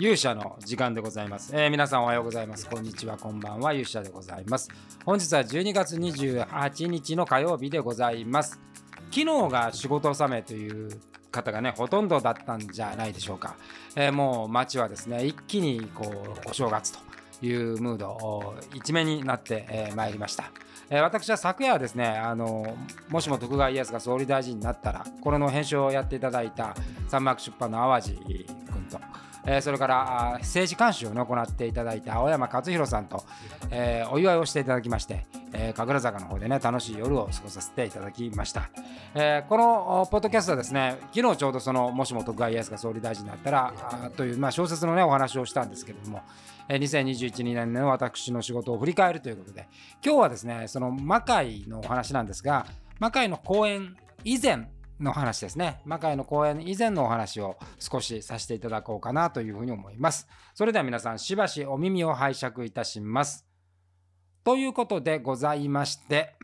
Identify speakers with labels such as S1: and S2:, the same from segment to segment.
S1: 勇者の時間でございます、えー、皆さんおはようございます。こんにちは。こんばんは。勇者でございます。本日は12月28日の火曜日でございます。昨日が仕事納めという方がねほとんどだったんじゃないでしょうか、えー、もう街はですね一気にこうお正月というムード一面になってま、えー、いりました、え、私は昨夜はですねあのもしも徳川家康が総理大臣になったらこれの編集をやっていただいた三幕出版の淡路えー、それから政治監修を、行っていただいた青山勝弘さんと、えー、お祝いをしていただきまして、えー、神楽坂の方でね楽しい夜を過ごさせていただきました、えー、このポッドキャストはですね昨日ちょうどそのもしも徳川家康が総理大臣になったらという、まあ、小説のねお話をしたんですけれども、2021年の私の仕事を振り返るということで今日はですねその魔界のお話なんですが魔界の公演以前の話ですね。魔界の公演以前のお話を少しさせていただこうかなというふうに思います。それでは皆さん、しばしお耳を拝借いたします。ということでございまして、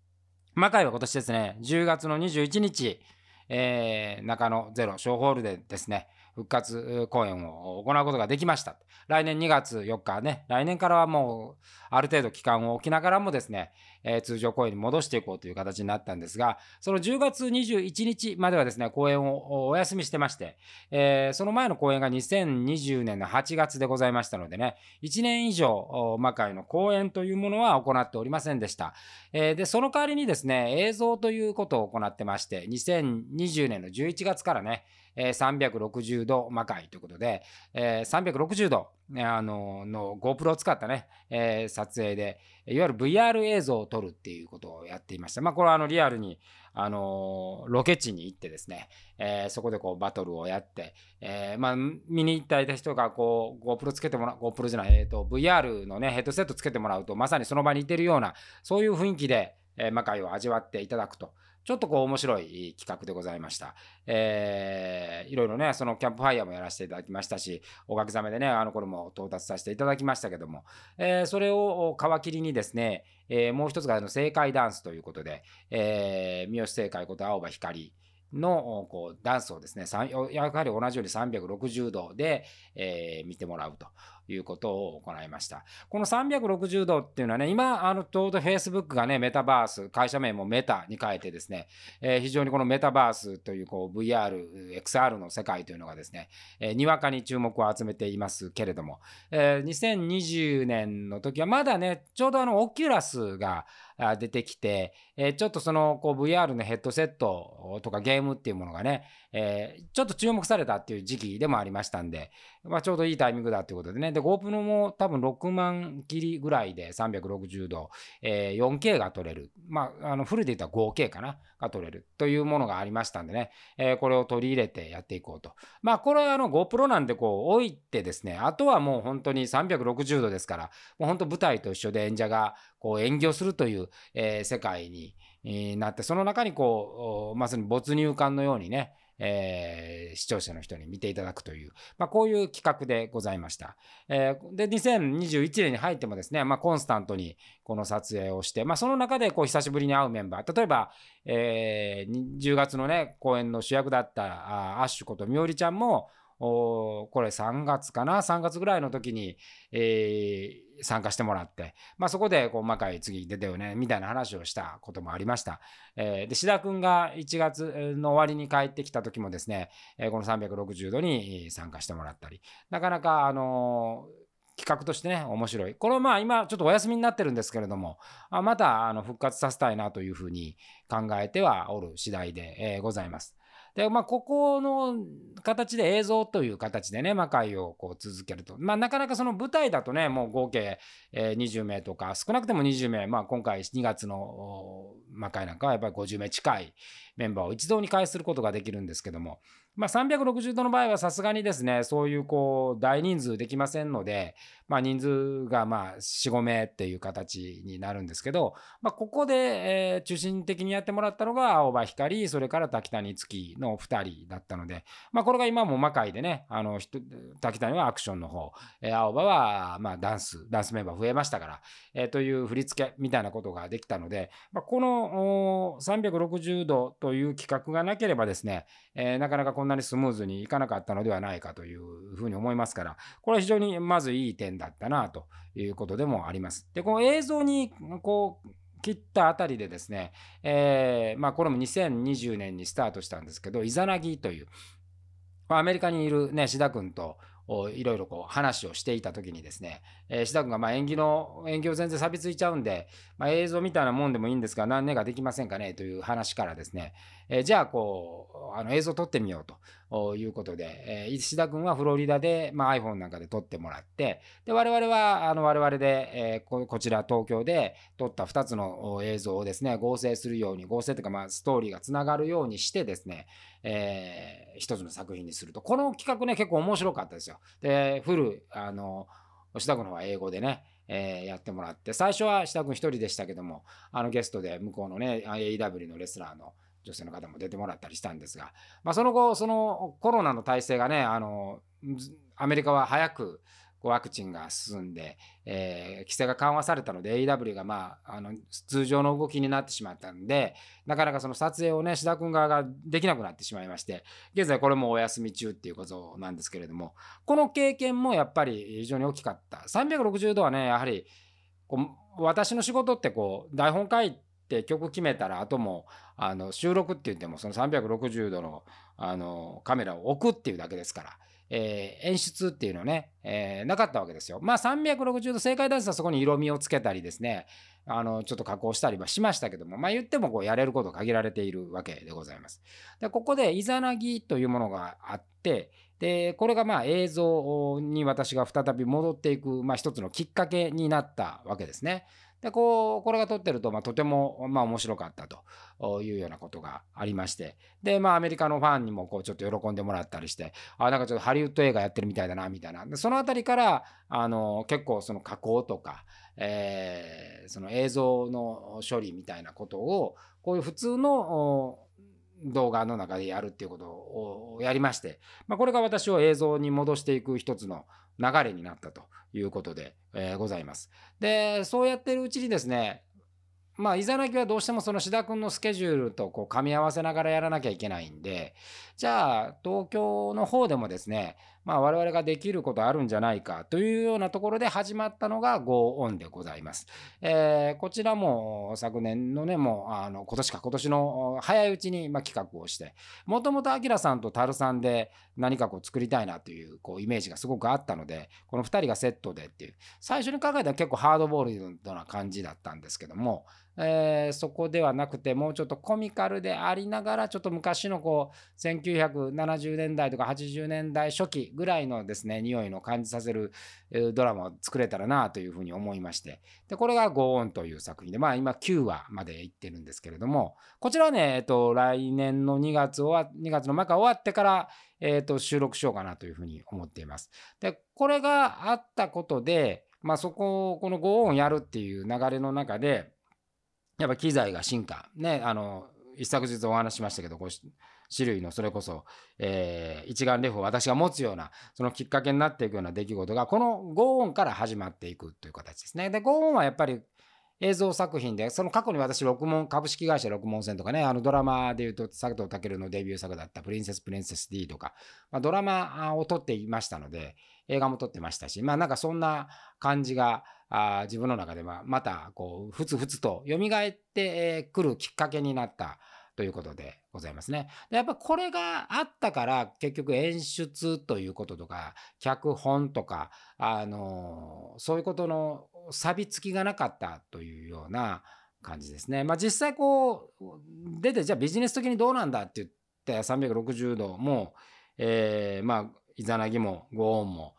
S1: 魔界は今年ですね、10月の21日、えー、中野ゼロ小ホールでですね、復活公演を行うことができました。来年2月4日ね、来年からはもうある程度期間を置きながらもですね、えー、通常公演に戻していこうという形になったんですが、その10月21日まではですね、公演をお休みしてまして、えー、その前の公演が2020年の8月でございましたのでね、1年以上、魔界の公演というものは行っておりませんでした。えー、で、その代わりにですね、映像ということを行ってまして、2020年の11月からね、え360度魔界ということで、え360度あのの GoPro を使ったね、えー、撮影で、いわゆる VR 映像を撮るっていうことをやっていました。まあ、これはあのリアルに、あのロケ地に行ってですね、えー、そこでこうバトルをやって、えー、まあ、見に行った人がこう GoPro つけてもらう、GoPro じゃない、えーと、VR のね、ヘッドセットつけてもらうと、まさにその場にいてるような、そういう雰囲気で、えー、魔界を味わっていただくと。ちょっとこう面白い企画でございました。えー、いろいろね、そのキャンプファイヤーもやらせていただきましたし、おかげさまでね、あの頃も到達させていただきましたけども、えー、それを皮切りにですね、えー、もう一つがあの正解ダンスということで、えー、三好正解こと青葉光。のこうダンスをですね、やはり同じように360度で、えー、見てもらうということを行いました。この360度っていうのはね、今、あの、ちょうど Facebook がね、メタバース、会社名もメタに変えてですね、えー、非常にこのメタバースというこう VR、XR の世界というのがですね、えー、にわかに注目を集めていますけれども、えー、2020年の時はまだね、ちょうどあの、オキュラスが出てきて、えー、ちょっとそのこう VR のヘッドセットとかゲームっていうものがね、えー、ちょっと注目されたっていう時期でもありましたんで、まあ、ちょうどいいタイミングだということでね。で、GoPro も多分6万切りぐらいで360度、えー、4K が撮れる。まあ、あのフルで言ったら 5K かなが撮れるというものがありましたんでね、えー、これを取り入れてやっていこうと。まあ、これはあの GoPro なんでこう置いてですね、あとはもう本当に360度ですから、もう本当舞台と一緒で演者がこう演技をするという、えー、世界になって、その中にこう、まさに没入感のようにね、えー、視聴者の人に見ていただくという、まあ、こういう企画でございました。えー、で、2021年に入ってもですね、まあ、コンスタントにこの撮影をして、まあ、その中でこう久しぶりに会うメンバー、例えば、えー、10月のね、公演の主役だったアッシュことみおりちゃんも、これ3月かな？3月ぐらいの時に、えー、参加してもらって、まあ、そこでこう「魔界次出てよね」みたいな話をしたこともありました。えー、で志田君が1月の終わりに帰ってきた時もですね、えー、この360度に参加してもらったりなかなかあのー、企画としてね面白いこれはまあ今ちょっとお休みになってるんですけれどもまたあの復活させたいなというふうに考えてはおる次第で、えー、ございます。で、まあ、ここの形で映像という形でね、魔界をこう続けると。まあ、なかなかその舞台だとね、もう合計20名とか、少なくても20名、まあ、今回2月の魔界なんかはやっぱり50名近いメンバーを一堂に会することができるんですけども、まあ、360度の場合はさすがにですね、そういうこう大人数できませんので、まあ、人数がまあ4、5名っていう形になるんですけど、まあ、ここで、え、中心的にやってもらったのが青葉光、それから滝谷月の2人だったので、まあ、これが今も魔界でね、あの滝谷はアクションの方、え、青葉はまあダンス、ダンスメンバー増えましたから、え、という振り付けみたいなことができたので、まあ、この360度という企画がなければですね、えー、なかなかこんなにスムーズにいかなかったのではないかというふうに思いますから、これは非常にまずいい点だったなということでもあります。で、この映像にこう切ったあたりでですね、えー、まあこれも2020年にスタートしたんですけど、イザナギという、アメリカにいるね、志田君といろいろこう話をしていた時にですね、えー、志田君がまあ演技の演技を全然錆びついちゃうんで、まあ、映像みたいなもんでもいいんですが何年かできませんかねという話からですね、えー、じゃあこうあの映像撮ってみようと。いうことで、えー、石田君はフロリダで、まあ、iPhone なんかで撮ってもらってで我々はあの我々で、えー、ここちら東京で撮った2つの映像をですね合成するように合成というかまあストーリーがつながるようにしてですね、えー、一つの作品にするとこの企画ね結構面白かったですよ。でフルあの吉田君の方は英語でねえー、やってもらって最初は志田君一人でしたけどもあのゲストで向こうのね AEW のレスラーの女性の方も出てもらったりしたんですが、まあ、その後そのコロナの体制がねあのアメリカは早くワクチンが進んで、えー、規制が緩和されたので AW が、まあ、あの通常の動きになってしまったんでなかなかその撮影をね志田君側ができなくなってしまいまして現在これもお休み中っていうことなんですけれどもこの経験もやっぱり非常に大きかった。360度はねやはりこう私の仕事ってこう台本書いてて曲決めたらあともあの収録って言ってもその360度のあのカメラを置くっていうだけですから。えー、演出っていうのね、えー、なかったわけですよ。まあ360度正解ダンスはそこに色味をつけたりですね、あのちょっと加工したりはしましたけども、まあ言ってもこうやれること限られているわけでございます。でここでイザナギというものがあって、でこれがまあ映像に私が再び戻っていく、まあ、一つのきっかけになったわけですね。でこうこれが撮ってると、まあ、とても、まあ、面白かったというようなことがありましてで、まあ、アメリカのファンにもこうちょっと喜んでもらったりしてあなんかちょっとハリウッド映画やってるみたいだなみたいなでその辺りからあの結構その加工とか、えー、その映像の処理みたいなことをこういう普通の動画の中でやるっていうことをやりまして、まあ、これが私を映像に戻していく一つの流れになったということで、えー、ございます。でそうやってるうちにですねまあイザナギはどうしてもその志田君のスケジュールとこう噛み合わせながらやらなきゃいけないんでじゃあ東京の方でもですねまあ、我々ができることあるんじゃないかというようなところで始まったのが Go On でございます。えー、こちらも昨年のね、もうあの今年か今年の早いうちにま企画をして、もともとアキラさんとタルさんで何かこう作りたいなというこうイメージがすごくあったので、この2人がセットでっていう、最初に考えたら結構ハードボールドな感じだったんですけども、えー、そこではなくてもうちょっとコミカルでありながらちょっと昔のこう1970年代とか80年代初期ぐらいのですね匂いの感じさせるドラマを作れたらなというふうに思いましてでこれが「ゴーン」という作品でまあ今9話までいってるんですけれどもこちらはね、えっと、来年の2月終わ2月の末終わってから、えっと、収録しようかなというふうに思っています。でこれがあったことでまあそこをこの「ゴーン」やるっていう流れの中でやっぱ機材が進化ねあの一昨日お話しましたけどこう種類のそれこそ、えー、一眼レフを私が持つようなそのきっかけになっていくような出来事がこのゴーンから始まっていくという形ですね。でゴーンはやっぱり映像作品でその過去に私六門株式会社六門線とかねあのドラマでいうと佐藤健のデビュー作だった「プリンセス・プリンセス D」とか、まあ、ドラマを撮っていましたので映画も撮ってましたしまあなんかそんな感じがあ自分の中ではまたこうふつふつと蘇ってくるきっかけになったということでございますね。でやっぱこれがあったから結局演出ということとか脚本とか、あのそういうことの錆びつきがなかったというような感じですね。まあ、実際こう出てじゃあビジネス的にどうなんだって言って360度も、えー、まあイザナギもゴーンも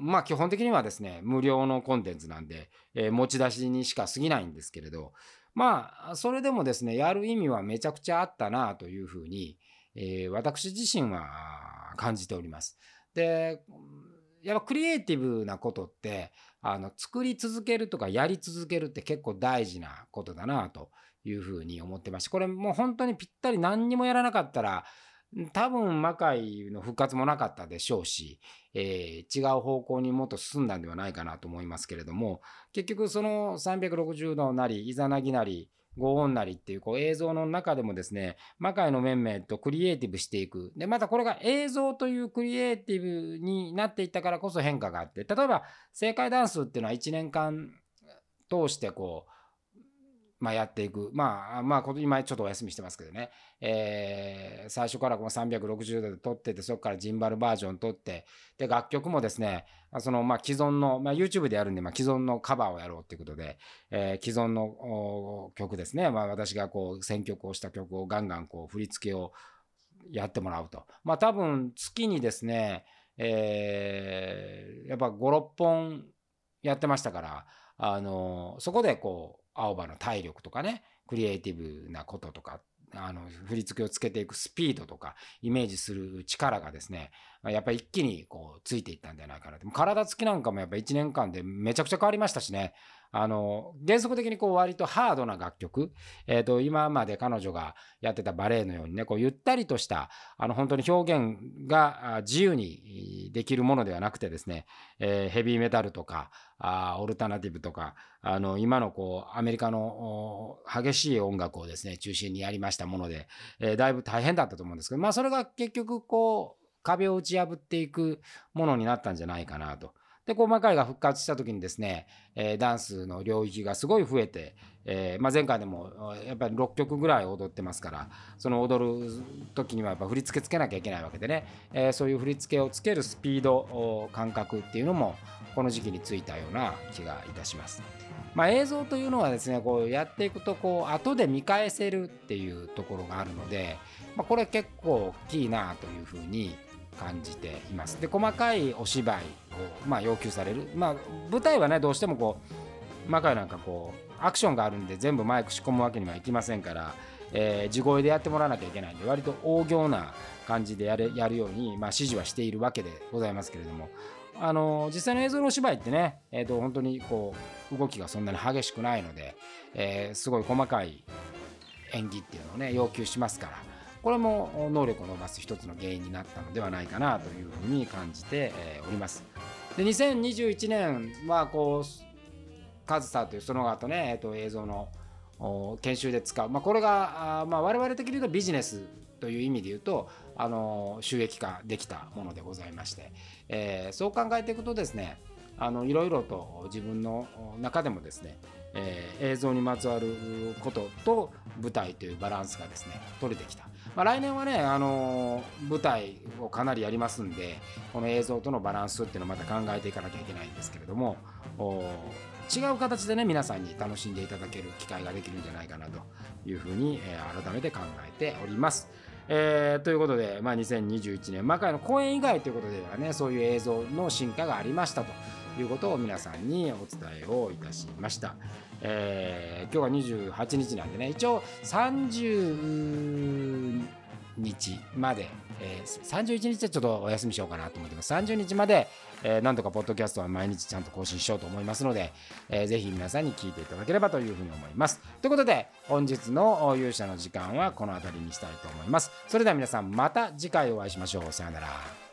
S1: まあ基本的にはですね無料のコンテンツなんで、えー、持ち出しにしか過ぎないんですけれどまあそれでもですねやる意味はめちゃくちゃあったなというふうに、えー、私自身は感じております。でやっぱクリエイティブなことってあの作り続けるとかやり続けるって結構大事なことだなというふうに思ってましてこれもう本当にぴったり何にもやらなかったら多分魔界の復活もなかったでしょうし、えー、違う方向にもっと進んだんではないかなと思いますけれども結局その360度なりイザナギなりご音なりっていうこう映像の中でもですね魔界の面々とクリエイティブしていく。でまたこれが映像というクリエイティブになっていったからこそ変化があって例えば正解ダンスっていうのは1年間通してこうまあ、やっていく。まあ、まあ、今ちょっとお休みしてますけどね。えー、最初からこの360度で撮ってて、そこからジンバルバージョン撮って、で、楽曲もですね、その、まあ、既存の、まあ、YouTube でやるんで、まあ、既存のカバーをやろうっていうことで、えー、既存の曲ですね。まあ、私がこう、選曲をした曲をガンガンこう、振り付けをやってもらうと。まあ、多分、月にですね、えー、やっぱ5、6本やってましたから、あの、そこでこう、青葉の体力とかねクリエイティブなこととかあの振り付けをつけていくスピードとかイメージする力がですねやっぱり一気にこうついていったんじゃないかな体つきなんかもやっぱ1年間でめちゃくちゃ変わりましたしね。あの原則的にこう割とハードな楽曲、えー、と今まで彼女がやってたバレエのようにねこうゆったりとしたあの本当に表現が自由にできるものではなくてですね、えー、ヘビーメタルとかあオルタナティブとかあの今のこうアメリカの激しい音楽をですね中心にやりましたもので、えー、だいぶ大変だったと思うんですけどまあそれが結局こう壁を打ち破っていくものになったんじゃないかなと。で、こう、魔界が復活した時にですね、えー、ダンスの領域がすごい増えて、えーまあ、前回でもやっぱり6曲ぐらい踊ってますからその踊る時にはやっぱ振り付けつけなきゃいけないわけでね、えー、そういう振り付けをつけるスピード感覚っていうのもこの時期についたような気がいたします。まあ、映像というのはですねこうやっていくとこう後で見返せるっていうところがあるので、まあ、これ結構大きいなというふうに感じています。で細かいお芝居を、まあ、要求される、まあ、舞台はねどうしてもこう魔界なんかこうアクションがあるんで全部マイク仕込むわけにはいきませんから、えー、地声でやってもらわなきゃいけないんで割と大行な感じでやれやるように、まあ、指示はしているわけでございますけれども。あの実際の映像のお芝居ってね、えー、と本当にこう動きがそんなに激しくないので、えー、すごい細かい演技っていうのをね要求しますから、これも能力を伸ばす一つの原因になったのではないかなというふうに感じております。で2021年はこうカズサというその後ね、えっと、映像の研修で使う、まあ、これが、まあ、我々的に言うとビジネスという意味で言うとあの収益化できたものでございまして、えー、そう考えていくとですねあのいろいろと自分の中でもですねえー、映像にまつわることと舞台というバランスがですね取れてきた、まあ、来年はね、あのー、舞台をかなりやりますんでこの映像とのバランスっていうのをまた考えていかなきゃいけないんですけれども違う形でね皆さんに楽しんでいただける機会ができるんじゃないかなというふうに、えー、改めて考えております。えー、ということで、まあ、2021年魔界の公演以外ということではねそういう映像の進化がありましたと。いうことを皆さんにお伝えをいたしました。えー、今日が28日なんでね一応30日まで、えー、31日はちょっとお休みしようかなと思ってます。30日まで、えー、なんとかポッドキャストは毎日ちゃんと更新しようと思いますので、えー、ぜひ皆さんに聞いていただければというふうに思います。ということで本日の勇者の時間はこの辺りにしたいと思います。それでは皆さんまた次回お会いしましょう。さようなら。